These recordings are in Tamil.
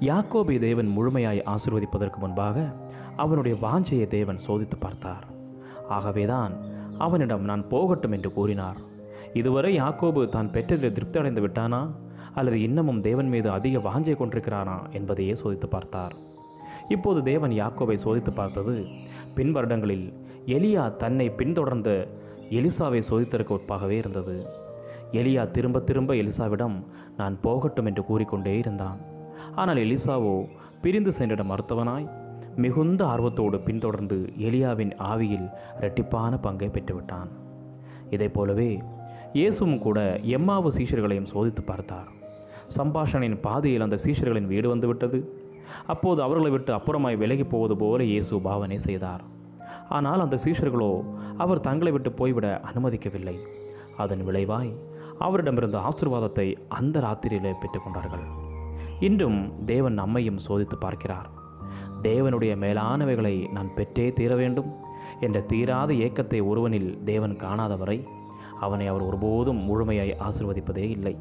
யாக்கோபை தேவன் முழுமையாய் ஆசிர்வதிப்பதற்கு முன்பாக அவனுடைய வாஞ்சையை தேவன் சோதித்து பார்த்தார். ஆகவேதான் அவனிடம் நான் போகட்டும் என்று கூறினார். இதுவரை யாக்கோபு தான் பெற்றதில் திருப்தி அடைந்து விட்டானா? அல்லது இன்னமும் தேவன் மீது அதிக வாஞ்சை கொண்டிருக்கிறானா? என்பதையே சோதித்து பார்த்தார். இப்போது தேவன் யாக்கோவை சோதித்து பார்த்தது பின் வருடங்களில் எலியா தன்னை பின்தொடர்ந்த எலிசாவை சோதித்ததற்கு ஒப்பாகவே இருந்தது. எலியா திரும்ப திரும்ப எலிசாவிடம் நான் போகட்டும் என்று கூறிக்கொண்டே இருந்தான். ஆனால் எலிசாவோ பிரிந்து சென்றிட மறுத்தவனாய் மிகுந்த ஆர்வத்தோடு பின்தொடர்ந்து எலியாவின் ஆவியில் இரட்டிப்பான பங்கை பெற்றுவிட்டான். இதைப் போலவே இயேசுவும் கூட எம்மாவு சீஷர்களையும் சோதித்து பார்த்தார். சம்பாஷணின் பாதையில் அந்த சீஷர்களின் வீடு வந்துவிட்டது. அப்போது அவர்களை விட்டு அப்புறமாய் விலகி போவது போல இயேசு பாவனை செய்தார். ஆனால் அந்த சீஷர்களோ அவர் தங்களை விட்டு போய்விட அனுமதிக்கவில்லை. அதன் விளைவாய் அவரிடமிருந்த ஆசீர்வாதத்தை அந்த ராத்திரியிலே பெற்றுக்கொண்டார்கள் இன்றும் தேவன் நம்மையும் சோதித்து பார்க்கிறார். தேவனுடைய மேலானவைகளை நான் பெற்றே தீர வேண்டும் என்ற தீராத ஏக்கத்தை ஒருவனில் தேவன் காணாதவரை அவனை அவர் ஒருபோதும் முழுமையாய் ஆசிர்வதிப்பதே இல்லை.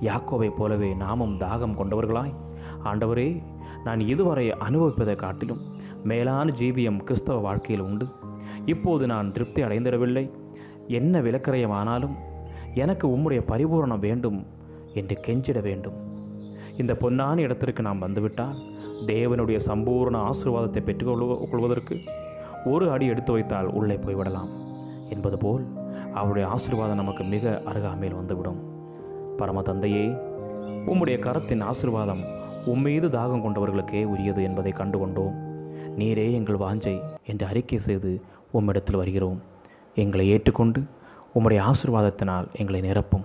யாக்கோவைப் போலவே நாமும் தாகம் கொண்டவர்களாய் ஆண்டவரே நான் இதுவரை அனுபவிப்பதை காட்டிலும் மேலான ஜீவியம் கிறிஸ்தவ வாழ்க்கையில் உண்டு. இப்போது நான் திருப்தி அடைந்திடவில்லை. என்ன விலக்கரையமானாலும் எனக்கு உம்முடைய பரிபூரணம் வேண்டும் என்று கெஞ்சிட வேண்டும். இந்த பொன்னான இடத்திற்கு நாம் வந்துவிட்டால் தேவனுடைய சம்பூர்ண ஆசீர்வாதத்தை பெற்றுக்கொள்ள கொள்வதற்கு ஒரு அடி எடுத்து வைத்தால் உள்ளே போய்விடலாம் என்பது போல் அவருடைய ஆசீர்வாதம் நமக்கு மிக அருகாமையில் வந்துவிடும். பரம தந்தையே உம்முடைய கரத்தின் ஆசீர்வாதம் உம்மீது தாகம் கொண்டவர்களுக்கே உரியது என்பதை கண்டுகொண்டோம். நீரே எங்கள் வாஞ்சை என்று அறிக்கை செய்து உம்மிடத்தில் வருகிறோம். எங்களை ஏற்றுக்கொண்டு உம்முடைய ஆசீர்வாதத்தினால் எங்களை நிரப்பும்.